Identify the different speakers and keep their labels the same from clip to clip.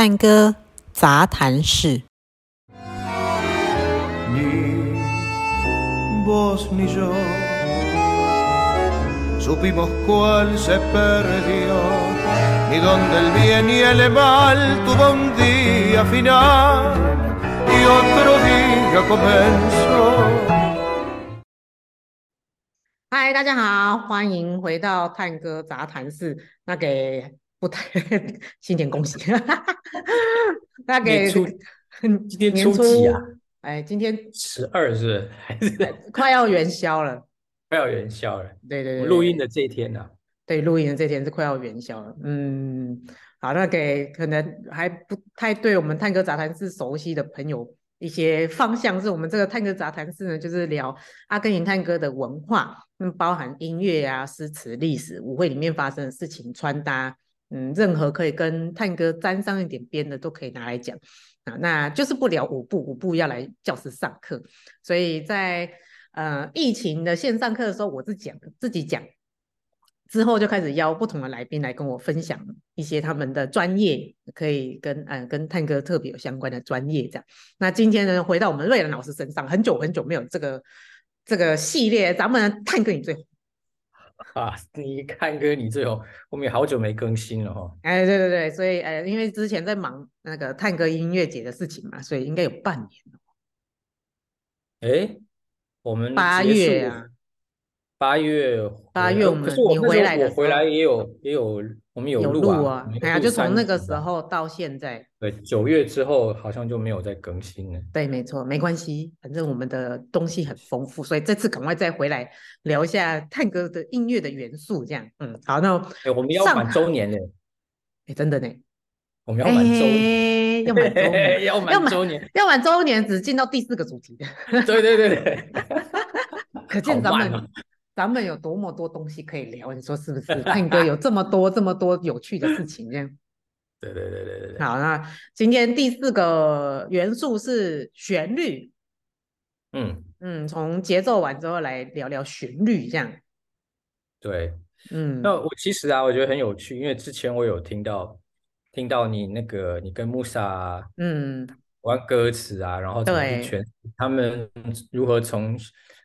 Speaker 1: 探戈杂谈室。
Speaker 2: 嗨，大家好，欢迎回到探戈杂谈室。那给不太 新年恭喜，那给
Speaker 3: 今天初几啊？
Speaker 2: 哎，今天
Speaker 3: 十二是还是
Speaker 2: 快要元宵了？
Speaker 3: 快要元宵了。
Speaker 2: 对对对，
Speaker 3: 录音的这一天呢、啊？
Speaker 2: 对，录音的这天是快要元宵了。嗯，好，那给可能还不太对我们探戈杂谈室熟悉的朋友。一些方向是我们这个探戈杂谈室呢，就是聊阿根廷探戈的文化，那，包含音乐啊、诗词、历史、舞会里面发生的事情、穿搭，嗯，任何可以跟探戈沾上一点边的都可以拿来讲啊。那就是不聊舞步，舞步要来教室上课，所以在呃疫情的线上课的时候，我是讲自己讲。之后就开始邀不同的来宾来跟我分享一些他们的专业，可以跟呃跟探戈特别有相关的专业这样。那今天呢，回到我们瑞兰老师身上，很久很久没有这个这个系列，咱们探戈你最红
Speaker 3: 啊，你看哥你最红，我们也好久没更新了哈。
Speaker 2: 哎，对对对，所以呃，因为之前在忙那个探戈音乐节的事情嘛，所以应该有半年了。
Speaker 3: 哎，我们
Speaker 2: 八月啊。
Speaker 3: 八月，
Speaker 2: 八月我们你回来的，
Speaker 3: 我回来也有也有，我们有录啊，
Speaker 2: 哎呀，就从那个时候到现在，
Speaker 3: 对，九月之后好像就没有再更新了。
Speaker 2: 对，没错，没关系，反正我们的东西很丰富，所以这次赶快再回来聊一下探戈的音乐的元素，这样，嗯，好，那
Speaker 3: 我们要满周年呢，
Speaker 2: 哎，真的呢，
Speaker 3: 我们 要满周年，
Speaker 2: 要满周年，
Speaker 3: 要满周年，
Speaker 2: 要满周年，只进到第四个主题，
Speaker 3: 对 对对。对，
Speaker 2: 可见咱们。咱们有多么多东西可以聊，你说是不是？探哥有这么多这么多有趣的事情，这样。
Speaker 3: 对对对对对。
Speaker 2: 好，那今天第四个元素是旋律。
Speaker 3: 嗯
Speaker 2: 嗯，从节奏完之后来聊聊旋律，这样。
Speaker 3: 对，
Speaker 2: 嗯。
Speaker 3: 那我其实啊，我觉得很有趣，因为之前我有听到听到你那个你跟穆萨
Speaker 2: 嗯
Speaker 3: 玩歌词啊，然后怎么去诠他们如何从。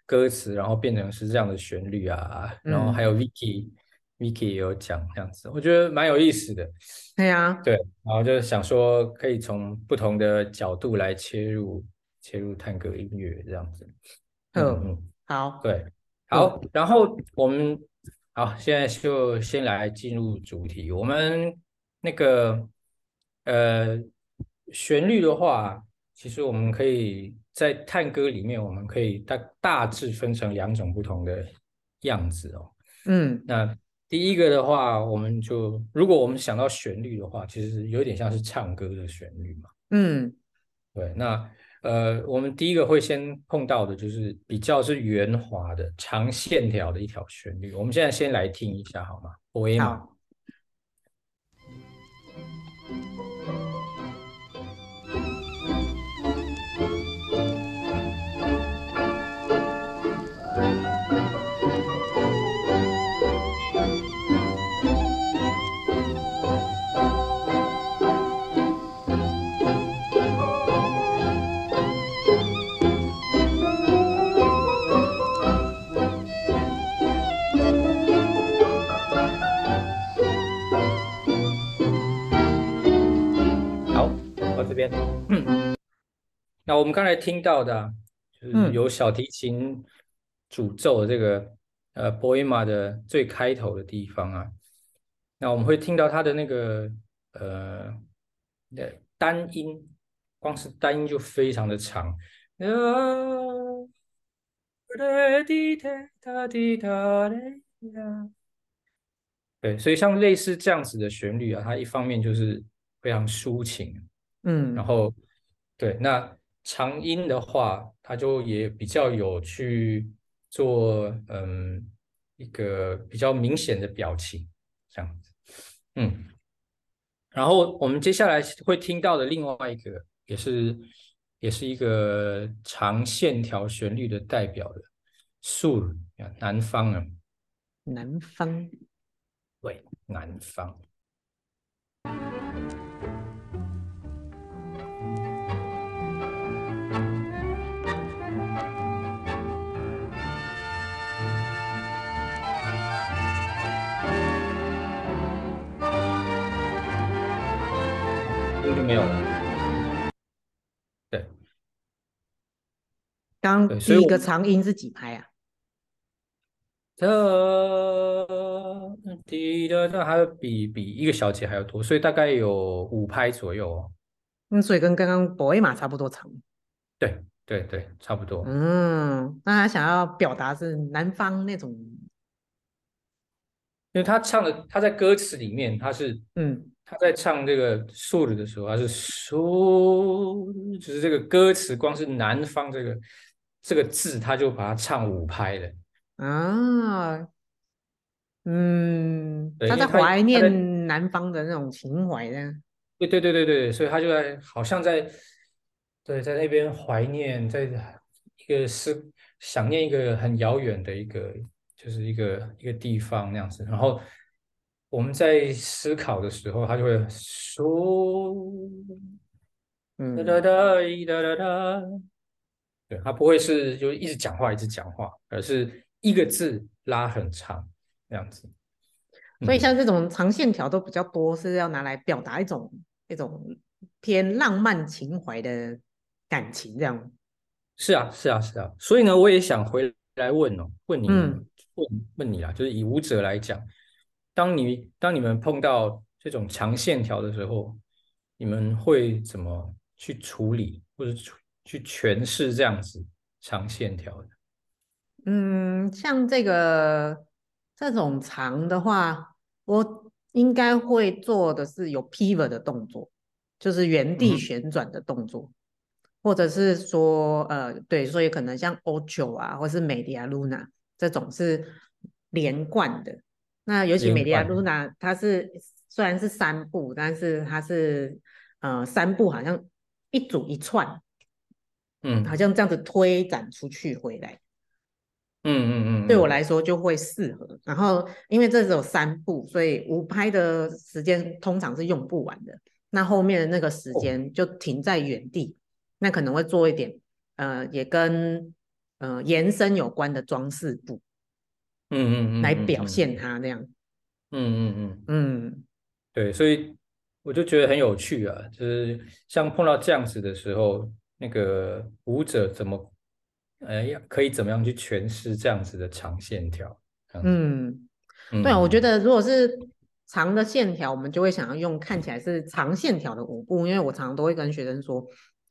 Speaker 3: 歌词，然后变成是这样的旋律啊，嗯、然后还有 Vicky，Vicky Vicky 也有讲这样子，我觉得蛮有意思的。
Speaker 2: 对啊，
Speaker 3: 对，然后就想说可以从不同的角度来切入，切入探戈音乐这样子。
Speaker 2: 嗯嗯，好，
Speaker 3: 对，好，嗯、然后我们好，现在就先来进入主题。我们那个呃旋律的话，其实我们可以。在探戈里面，我们可以大大致分成两种不同的样子哦。
Speaker 2: 嗯，
Speaker 3: 那第一个的话，我们就如果我们想到旋律的话，其实有点像是唱歌的旋律嘛。
Speaker 2: 嗯，
Speaker 3: 对。那呃，我们第一个会先碰到的就是比较是圆滑的长线条的一条旋律。我们现在先来听一下好吗？波伊玛。嗯，那我们刚才听到的，就是有小提琴主奏的这个、嗯、呃波伊玛的最开头的地方啊，那我们会听到它的那个呃单音，光是单音就非常的长。对，所以像类似这样子的旋律啊，它一方面就是非常抒情。
Speaker 2: 嗯，
Speaker 3: 然后，对，那长音的话，它就也比较有去做，嗯，一个比较明显的表情，这样子，嗯。然后我们接下来会听到的另外一个，也是，也是一个长线条旋律的代表的，Sur，南方啊，
Speaker 2: 南方，
Speaker 3: 对，南方。没有了。对，刚
Speaker 2: 第一个长音是几拍啊？
Speaker 3: 这滴的那还有比比一个小节还要多，所以大概有五拍左右哦。
Speaker 2: 嗯，所以跟刚刚博伊玛差不多长。
Speaker 3: 对对对，差不多。
Speaker 2: 嗯，那他想要表达是南方那种，
Speaker 3: 因为他唱的，他在歌词里面他是，
Speaker 2: 嗯，
Speaker 3: 他在唱这个苏的时候，他是苏，就是这个歌词光是南方这个这个字，他就把它唱五拍了。
Speaker 2: 啊，嗯，他在怀念南方的那种情怀呢。
Speaker 3: 对对对对对，所以他就在好像在对在那边怀念，在一个是想念一个很遥远的一个就是一个一个地方那样子。然后我们在思考的时候，他就会说，
Speaker 2: 嗯，
Speaker 3: 哒哒哒哒哒哒，对，他不会是就一直讲话一直讲话，而是一个字拉很长那样子。
Speaker 2: 所以像这种长线条都比较多，是要拿来表达一种一种偏浪漫情怀的感情，这样。
Speaker 3: 是啊，是啊，是啊。所以呢，我也想回来问哦，问你，
Speaker 2: 嗯
Speaker 3: 问问你啊，就是以舞者来讲，当你当你们碰到这种长线条的时候，你们会怎么去处理，或者去诠释这样子长线条的？
Speaker 2: 嗯，像这个这种长的话。我应该会做的是有 pivot 的动作，就是原地旋转的动作，嗯、或者是说，呃，对，所以可能像 Ocho 啊，或是 Media Luna 这种是连贯的。那尤其美利亚露娜它是虽然是三步，但是它是呃三步好像一组一串，
Speaker 3: 嗯，
Speaker 2: 好像这样子推展出去回来。
Speaker 3: 嗯嗯嗯，
Speaker 2: 对我来说就会适合。然后因为这只有三步，所以五拍的时间通常是用不完的。那后面的那个时间就停在原地，哦、那可能会做一点呃，也跟呃延伸有关的装饰步。
Speaker 3: 嗯嗯嗯，
Speaker 2: 来表现它这样。
Speaker 3: 嗯嗯嗯
Speaker 2: 嗯，
Speaker 3: 对，所以我就觉得很有趣啊，就是像碰到这样子的时候，那个舞者怎么？呃，要可以怎么样去诠释这样子的长线条？
Speaker 2: 嗯，
Speaker 3: 嗯，
Speaker 2: 对啊，我觉得如果是长的线条，我们就会想要用看起来是长线条的舞步，因为我常常都会跟学生说，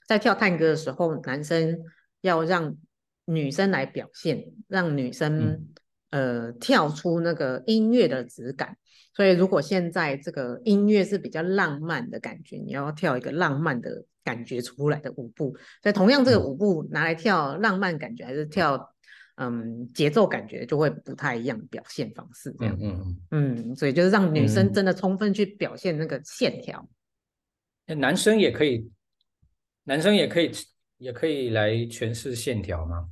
Speaker 2: 在跳探戈的时候，男生要让女生来表现，让女生、嗯、呃跳出那个音乐的质感。所以如果现在这个音乐是比较浪漫的感觉，你要跳一个浪漫的。感觉出来的舞步，所以同样这个舞步拿来跳浪漫感觉，还是跳嗯节奏感觉，就会不太一样表现方式。这样，嗯嗯嗯，所以就是让女生真的充分去表现那个线条。
Speaker 3: 男生也可以，男生也可以，也可以来诠释线条吗？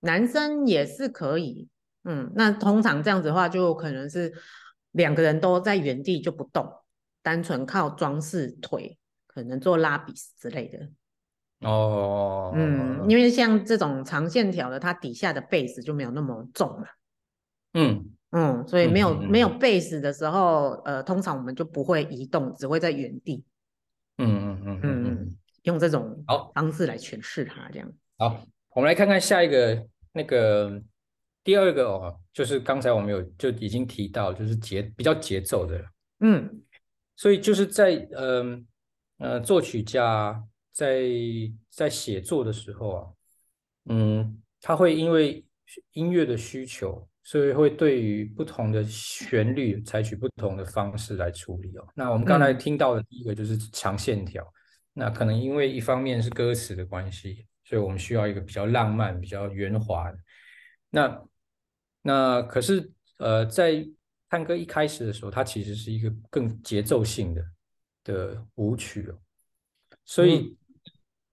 Speaker 2: 男生也是可以，嗯，那通常这样子的话，就可能是两个人都在原地就不动，单纯靠装饰腿。可能做拉比斯之类的
Speaker 3: 哦，
Speaker 2: 嗯，因为像这种长线条的，它底下的贝斯就没有那么重了，
Speaker 3: 嗯
Speaker 2: 嗯，所以没有、没有贝斯的时候，呃，通常我们就不会移动，只会在原地，
Speaker 3: 嗯嗯嗯嗯嗯，
Speaker 2: 用这种好方式来诠释它，这样。
Speaker 3: 好，我们来看看下一个那个第二个哦，就是刚才我们有就已经提到，就是节比较节奏的，
Speaker 2: 嗯，
Speaker 3: 所以就是在嗯。呃呃，作曲家在在写作的时候啊，嗯，他会因为音乐的需求，所以会对于不同的旋律采取不同的方式来处理哦。那我们刚才听到的第一个就是长线条，嗯、那可能因为一方面是歌词的关系，所以我们需要一个比较浪漫、比较圆滑的。那那可是呃，在探戈一开始的时候，它其实是一个更节奏性的。的舞曲哦，所以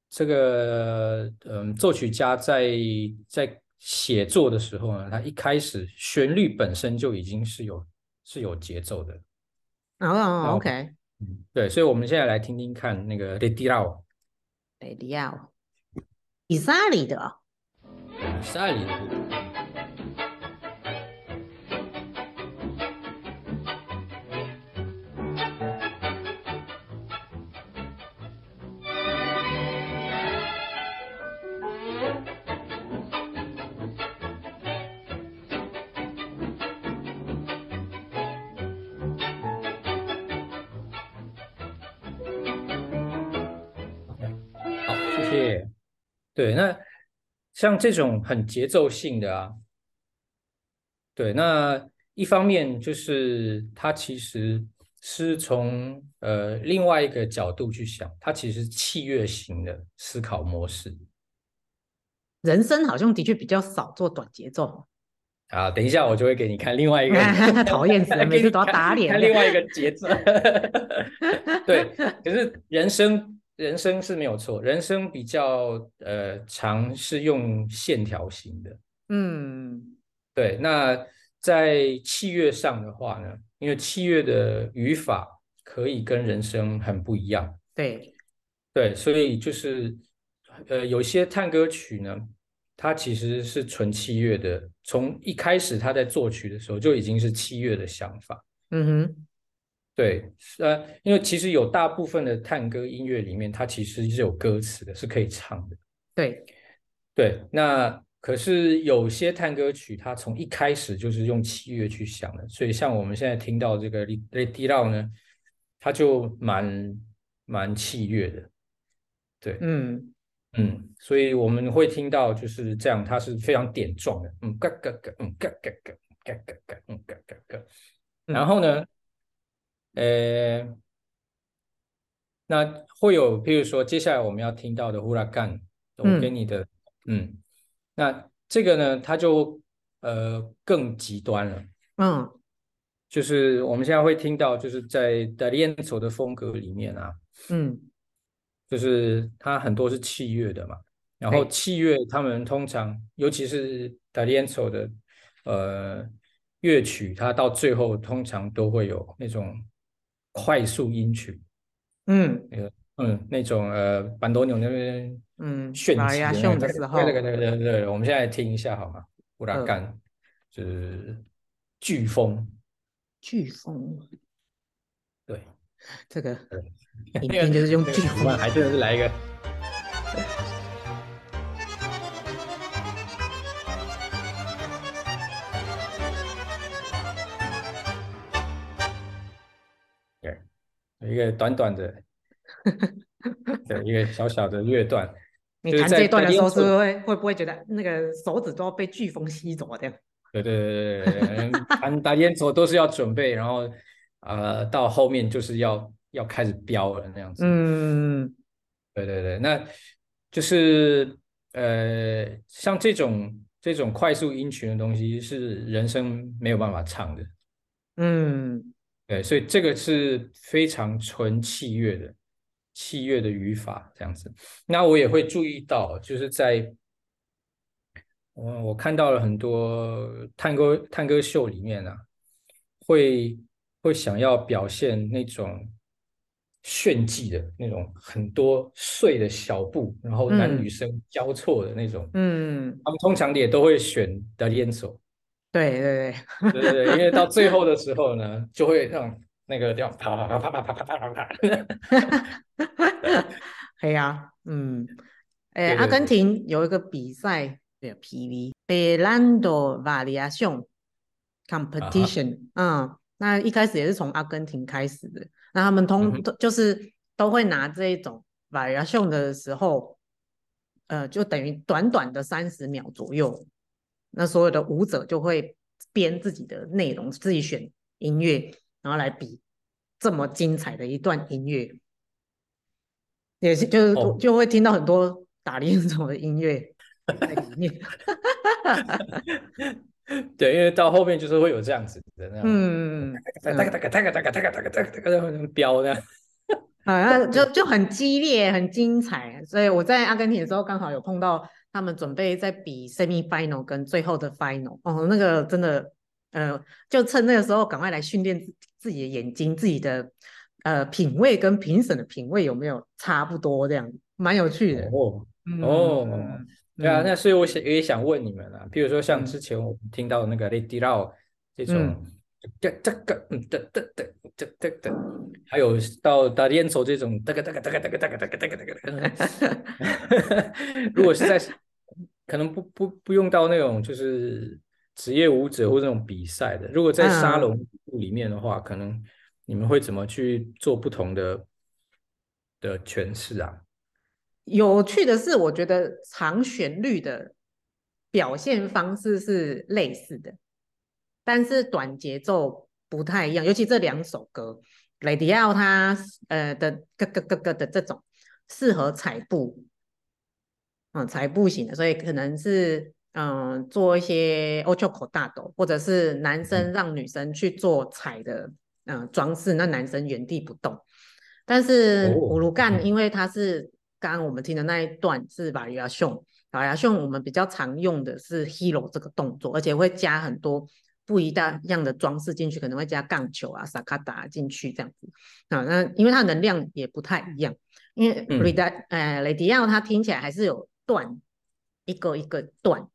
Speaker 3: 这个嗯，作曲家在在写作的时候呢，他一开始旋律本身就已经是有是有节奏的。
Speaker 2: 哦，OK，
Speaker 3: 嗯，对，所以我们现在来听听看那个
Speaker 2: 雷迪
Speaker 3: 奥，雷迪奥，以萨里的，以萨里的。对，那像这种很节奏性的啊，对，那一方面就是它其实是从呃另外一个角度去想，它其实是器乐型的思考模式。
Speaker 2: 人生好像的确比较少做短节奏。
Speaker 3: 啊，等一下我就会给你看另外一个，
Speaker 2: 讨厌死了，每次都要打脸。
Speaker 3: 看另外一个节奏。对，可是人生人生是没有错，人生比较呃长是用线条型的。
Speaker 2: 嗯，
Speaker 3: 对。那在器乐上的话呢，因为器乐的语法可以跟人生很不一样。
Speaker 2: 对，
Speaker 3: 对，所以就是呃有些探戈曲呢。它其实是纯器乐的，从一开始他在作曲的时候就已经是器乐的想法。
Speaker 2: 嗯哼，
Speaker 3: 对，呃，因为其实有大部分的探戈音乐里面，它其实是有歌词的，是可以唱的。
Speaker 2: 对，
Speaker 3: 对，那可是有些探戈曲，它从一开始就是用器乐去想的，所以像我们现在听到这个《Ritirao》呢，它就蛮蛮器乐的。对，
Speaker 2: 嗯。
Speaker 3: 嗯，所以我们会听到就是这样，它是非常点状的，嗯嘎嘎嘎，嗯嘎嘎嘎，嘎嘎嘎，嗯嘎嘎嘎。然后呢，呃，那会有，譬如说，接下来我们要听到的《Huracán》，我给你的，嗯，嗯，那这个呢，它就呃更极端了，
Speaker 2: 嗯，
Speaker 3: 就是我们现在会听到，就是在 D'Arienzo 的风格里面啊，
Speaker 2: 嗯。
Speaker 3: 就是它很多是器乐的嘛，然后器乐他们通常，尤其是 D'Arienzo 的呃乐曲，它到最后通常都会有那种快速音曲，
Speaker 2: 嗯，
Speaker 3: 那个嗯那种呃班多纽那边嗯炫技
Speaker 2: 的时候，
Speaker 3: 对对对对对，我们现在听一下好吗？乌拉干就是飓风，
Speaker 2: 飓风，
Speaker 3: 对。
Speaker 2: 这个影片就是用飓风，
Speaker 3: 还真的是来一个。一个短短的，对，一个小小的乐段。
Speaker 2: 你弹这一段的时候，是不是会会不会觉得那个手指都要被飓风吸走这样？
Speaker 3: 对对对对对，弹打演奏都是要准备，然后。呃，到后面就是要要开始飙了那样子。
Speaker 2: 嗯，
Speaker 3: 对对对，那就是呃，像这种这种快速音群的东西是人声没有办法唱的。
Speaker 2: 嗯，
Speaker 3: 对，所以这个是非常纯器乐的器乐的语法这样子。那我也会注意到，就是在我我看到了很多探戈探戈秀里面啊，会。会想要表现那种炫技的那种很多碎的小步，然后男女生交错的那种，
Speaker 2: 嗯，
Speaker 3: 他们通常也都会选 D'Arienzo，
Speaker 2: 对对对。
Speaker 3: 对对对，因为到最后的时候呢，就会让那个这样啪啪啪啪啪啪啪啪啪啪，
Speaker 2: 对 呀，嗯，哎，阿根廷有一个比赛，对，PV，Bailando Variación Competition，嗯。那一开始也是从阿根廷开始的，那他们通都就是都会拿这一种 variation 的时候，呃，就等于短短的三十秒左右，那所有的舞者就会编自己的内容，自己选音乐，然后来比这么精彩的一段音乐，也是就是就会听到很多打连种的音乐在里面。
Speaker 3: 对，因为到后面就是会有这样子的那样，
Speaker 2: 嗯，
Speaker 3: 哒个哒个哒个哒个哒个哒个哒个哒个飙的，
Speaker 2: 啊，就就很激烈，很精彩。所以我在阿根廷的时候，刚好有碰到他们准备在比 semi final 跟最后的 final，哦，那个真的，呃，就趁那个时候赶快来训练自己的眼睛，自己的呃品味跟评审的品味有没有差不多，这样蛮有趣的。
Speaker 3: 哦，哦。嗯对啊，那所以我想也想问你们啊，比如说像之前我们听到那个《Ritirao》这种，这这个嗯哒哒哒哒哒哒，还有到 D'Arienzo 这种这个这个这个这个这个这个这个这个，如果是在可能不不不用到那种就是职业舞者或这种比赛的，如果在沙龙里面的话，可能你们会怎么去做不同的的诠释啊？
Speaker 2: 有趣的是，我觉得长旋律的表现方式是类似的，但是短节奏不太一样。尤其这两首歌，雷迪奥他呃的咯咯咯咯的这种适合踩步，嗯，踩步型的，所以可能是。嗯，做一些 ocho cordado，或者是男生让女生去做踩的嗯装饰，那男生原地不动。但是五卢干，因为它是刚刚我们听的那一段是 variation，variation 我们比较常用的是 hero 这个动作，而且会加很多不一样的装饰进去，可能会加杠球啊、萨卡达进去这样子。啊，那因为它能量也不太一样，因为雷达呃雷迪奥它听起来还是有断一个一个断。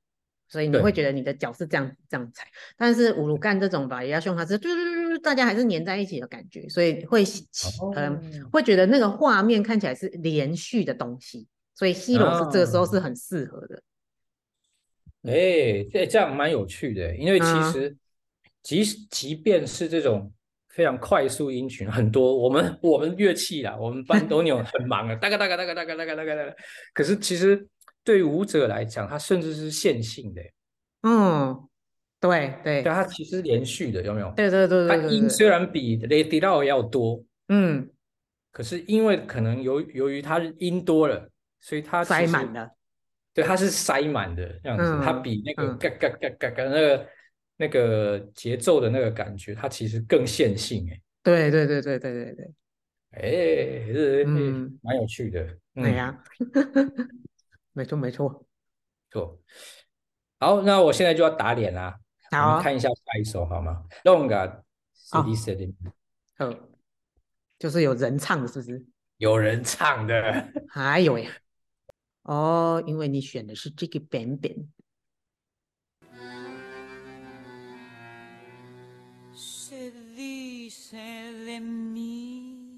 Speaker 2: 所以你会觉得你的脚是这样这样踩，但是五卢干这种吧，也要用它是嘟嘟嘟嘟，大家还是粘在一起的感觉，所以会嗯、呃、会觉得那个画面看起来是连续的东西，所以希罗是这个时候是很适合的。
Speaker 3: 哎、哦，这这样蛮有趣的，因为其实即即便是这种非常快速音群，很多我们我们乐器啦，我们班都有很忙啊，大概大概大概大概大概大概大概，可是其实。对于舞者来讲，它甚至是线性的。
Speaker 2: 嗯，对对，
Speaker 3: 对它其实连续的，有没有？
Speaker 2: 对对对对，
Speaker 3: 它音虽然比雷迪奥要多，
Speaker 2: 嗯，
Speaker 3: 可是因为可能由由于它音多了，所以它
Speaker 2: 塞满了。
Speaker 3: 对，它是塞满的这样子，嗯、它比那个嘎嘎嘎嘎嘎那个那个节奏的那个感觉，它其实更线性。哎，对
Speaker 2: 对对对对对对，
Speaker 3: 哎，是嗯，蛮有趣的。
Speaker 2: 对呀。没错，没错，
Speaker 3: 错。好，那我现在就要打脸啦。好、啊，我们看一下下一首好吗？Longa City Setting。
Speaker 2: 哦，就是有人唱的，是不是？
Speaker 3: 有人唱的。
Speaker 2: 还有呀。哦，因为你选的是这个版本。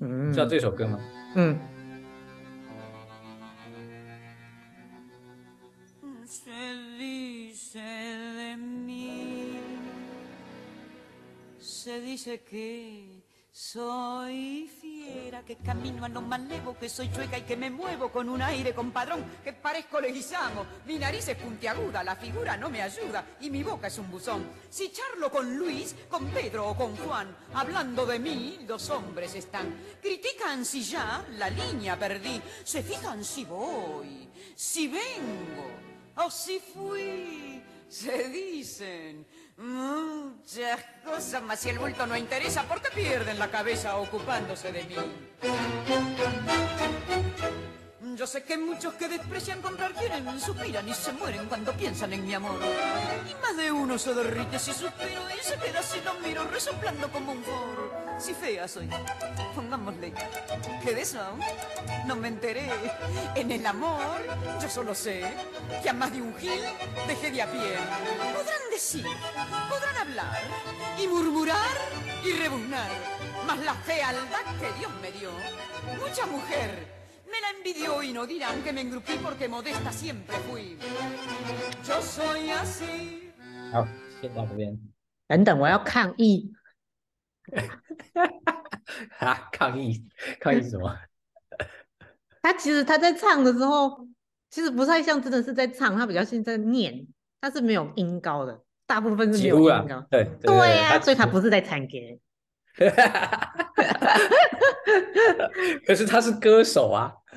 Speaker 3: 嗯，知道这首歌吗？
Speaker 2: 嗯。
Speaker 4: se dice que soy fiera, que camino a lo más levo, que soy chueca y que me muevo con un aire compadrón, que parezco legizamo. Mi nariz es puntiaguda, la figura no me ayuda y mi boca es un buzón. Si charlo con Luis, con Pedro o con Juan, hablando de mí, los hombres están. Critican si ya la línea perdí, se fijan si voy, si vengo o si fui. Se dicen Muchas cosas, mas si el bulto no interesa, ¿por qué pierden la cabeza ocupándose de mí? Yo sé que muchos que desprecian comprar quieren, suspiran y se mueren cuando piensan en mi amor. Y más de uno se derrite si suspiro y se queda si lo miro resoplando como un foro. Si fea soy, pongámosle, que de eso no me enteré. En el amor, yo solo sé que a más de un gil dejé de a pie.
Speaker 3: 好，先到这边。
Speaker 2: 等等，我要抗议。
Speaker 3: 啊！抗议，抗议什么？
Speaker 2: 他其实他在唱的时候，其实不太像真的是在唱，他比较像在念，他是没有音高的，大部分是没有音高。
Speaker 3: 对
Speaker 2: 对呀，所以他不是在唱歌。
Speaker 3: 可是他是歌手啊，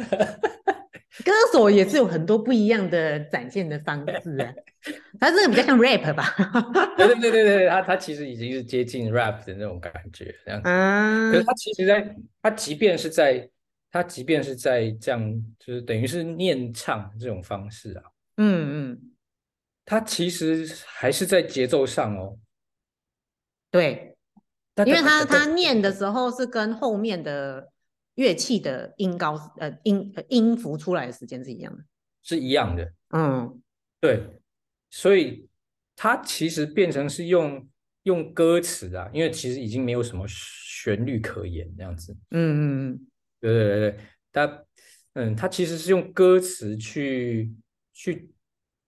Speaker 2: 歌手也是有很多不一样的展现的方式啊。他这个比较像 rap 吧？
Speaker 3: 对对对对对，他他其实已经是接近 rap 的那种感觉，这样啊。嗯。可是他其实在，在他即便是在，他即便是在这样，就是等于是念唱这种方式啊。
Speaker 2: 嗯嗯。
Speaker 3: 他其实还是在节奏上哦。
Speaker 2: 对。因为他他念的时候是跟后面的乐器的音高呃音音符出来的时间是一样的，
Speaker 3: 是一样的。
Speaker 2: 嗯，
Speaker 3: 对。所以，它其实变成是用用歌词啊，因为其实已经没有什么旋律可言，这样子。
Speaker 2: 嗯嗯嗯，
Speaker 3: 对对对对，它嗯，它其实是用歌词去去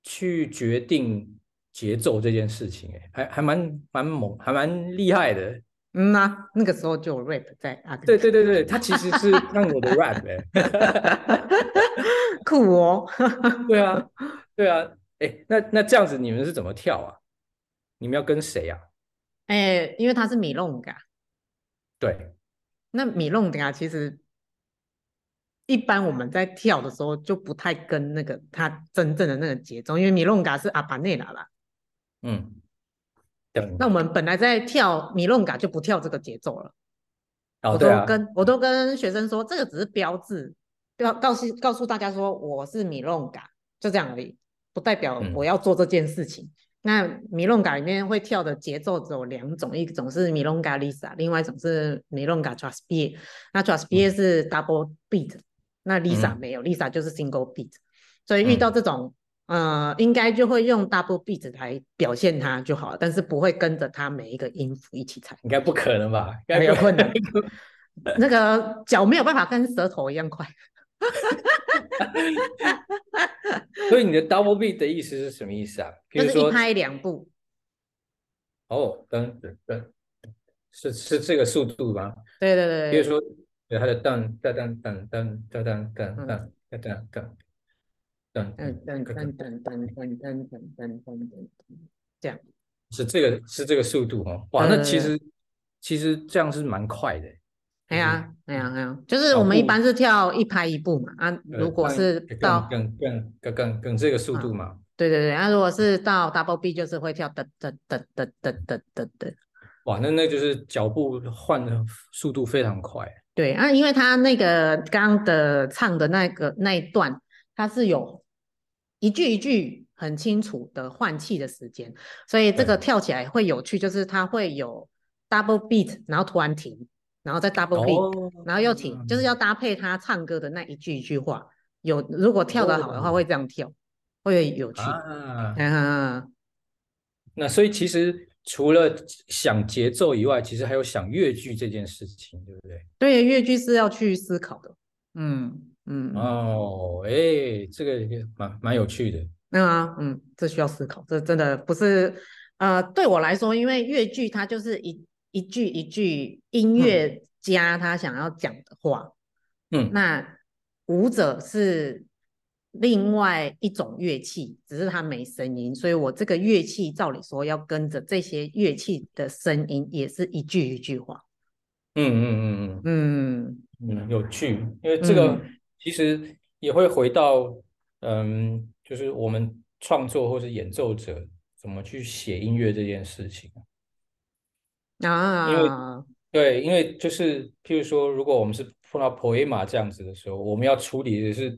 Speaker 3: 去决定节奏这件事情，哎，还还蛮蛮猛，还蛮厉害的。
Speaker 2: 嗯呐、啊，那个时候就有 rap 在啊。
Speaker 3: 对对对对，他其实是让我的 rap 哎，
Speaker 2: 酷哦。
Speaker 3: 对啊，对啊，哎，那那这样子你们是怎么跳啊？你们要跟谁啊？
Speaker 2: 哎，因为他是米隆嘎。
Speaker 3: 对，
Speaker 2: 那米隆嘎其实一般我们在跳的时候就不太跟那个它真正的那个节奏，因为米隆嘎是阿巴内拉啦。
Speaker 3: 嗯。
Speaker 2: 那我们本来在跳米隆嘎就不跳这个节奏了。
Speaker 3: 哦、
Speaker 2: 我都跟、啊、我都跟学生说，这个只是标志，标告诉告诉大家说我是米隆嘎，就这样而已，不代表我要做这件事情。嗯、那米隆嘎里面会跳的节奏只有两种，一种是米隆嘎 Lisa，另外一种是米隆嘎 Trust B。那 Trust B 是 double beat，、嗯、那 Lisa 没有、嗯、，Lisa 就是 single beat。所以遇到这种。嗯呃，应该就会用 double beat 来表现它就好了，但是不会跟着它每一个音符一起踩。
Speaker 3: 应该不可能吧？
Speaker 2: 没有困难。那个脚没有办法跟舌头一样快。
Speaker 3: 所以你的 double beat 的意思是什么意思啊？
Speaker 2: 就是一拍两步。
Speaker 3: 哦，等等等，是是这个速度吗？
Speaker 2: 对对对。
Speaker 3: 比如说，有它的噔噔噔噔噔噔噔噔噔噔噔。噔噔噔噔噔噔噔噔噔噔，这样是这个是这个速度哦，哇，那其实其实这样是蛮快的。
Speaker 2: 哎呀哎呀哎呀，就是我们一般是跳一拍一步嘛啊，如果是到
Speaker 3: 更更更更更这个速度嘛，
Speaker 2: 对对对，那如果是到 double B 就是会跳噔噔噔噔噔噔噔噔，
Speaker 3: 哇，那那就是脚步换的速度非常快。
Speaker 2: 对啊，因为他那个刚的唱的那个那一段，他是有。一句一句很清楚的换气的时间，所以这个跳起来会有趣，就是它会有 double beat，然后突然停，然后再 double beat，哦，然后又停，就是要搭配他唱歌的那一句一句话。有如果跳得好的话，会这样跳，哦，会有趣。啊，啊
Speaker 3: 那所以其实除了想节奏以外，其实还有想乐句这件事情，对不对？
Speaker 2: 对，乐句是要去思考的。嗯。嗯
Speaker 3: 哦，哎、欸，这个蛮蛮有趣的。
Speaker 2: 嗯啊，嗯，这需要思考，这真的不是呃，对我来说，因为乐句它就是一一句一句音乐家他想要讲的话。嗯，那舞者是另外一种乐器，只是它没声音，所以我这个乐器照理说要跟着这些乐器的声音，也是一句一句话。
Speaker 3: 嗯嗯嗯嗯
Speaker 2: 嗯
Speaker 3: 嗯，有趣，因为这个。嗯其实也会回到，嗯，就是我们创作或是演奏者怎么去写音乐这件事情
Speaker 2: 啊。
Speaker 3: 因为对，因为就是譬如说，如果我们是碰到 poema 这样子的时候，我们要处理的是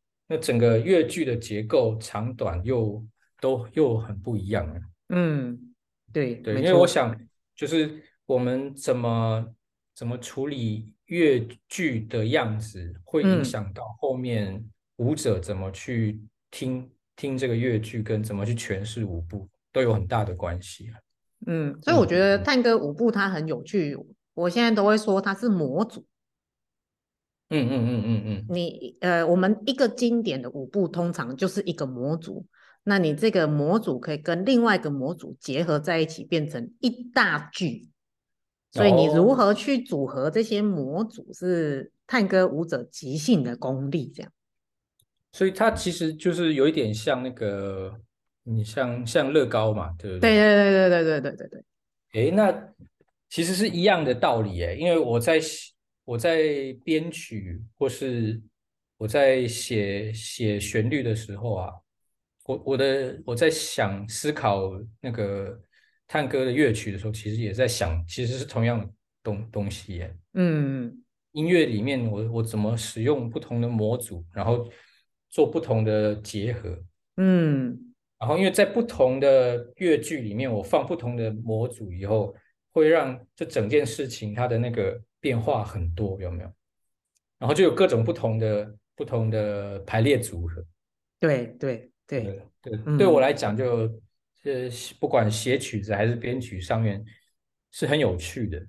Speaker 3: 那整个乐句的结构长短又都又很不一样了。
Speaker 2: 嗯，对
Speaker 3: 对，因为我想就是我们怎么。怎么处理乐句的样子，会影响到后面舞者怎么去听、嗯、听这个乐句，跟怎么去诠释舞步，都有很大的关系。
Speaker 2: 嗯，所以我觉得探戈舞步它很有趣，嗯、我现在都会说它是模组。
Speaker 3: 嗯嗯嗯嗯嗯。
Speaker 2: 你呃，我们一个经典的舞步通常就是一个模组，那你这个模组可以跟另外一个模组结合在一起，变成一大句。所以你如何去组合这些模组，是探戈舞者即兴的功力，这样。
Speaker 3: 所以它其实就是有一点像那个，你像像乐高嘛，对不对？
Speaker 2: 对对对对对对对对对。
Speaker 3: 哎，那其实是一样的道理哎，因为我在我在编曲或是我在写写旋律的时候啊，我我的我在想思考那个。探戈的乐曲的时候，其实也在想，其实是同样的东东西耶。
Speaker 2: 嗯，
Speaker 3: 音乐里面我我怎么使用不同的模组，然后做不同的结合。
Speaker 2: 嗯，
Speaker 3: 然后因为在不同的乐句里面，我放不同的模组以后，会让这整件事情它的那个变化很多，有没有？然后就有各种不同的不同的排列组合。
Speaker 2: 对对对
Speaker 3: 对，对，
Speaker 2: 嗯
Speaker 3: 对我来讲就，就是不管写曲子还是编曲上面是很有趣的。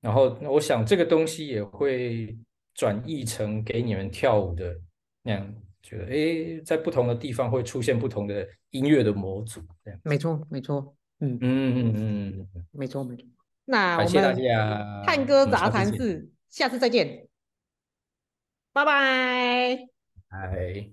Speaker 3: 然后我想这个东西也会转译成给你们跳舞的那样，觉得诶，在不同的地方会出现不同的音乐的模组，这样。
Speaker 2: 没错没错，嗯
Speaker 3: 嗯嗯嗯嗯，
Speaker 2: 没错没错。那我
Speaker 3: 们，
Speaker 2: 探戈杂谈
Speaker 3: 嗯
Speaker 2: 室，下次再见，拜拜。
Speaker 3: 拜。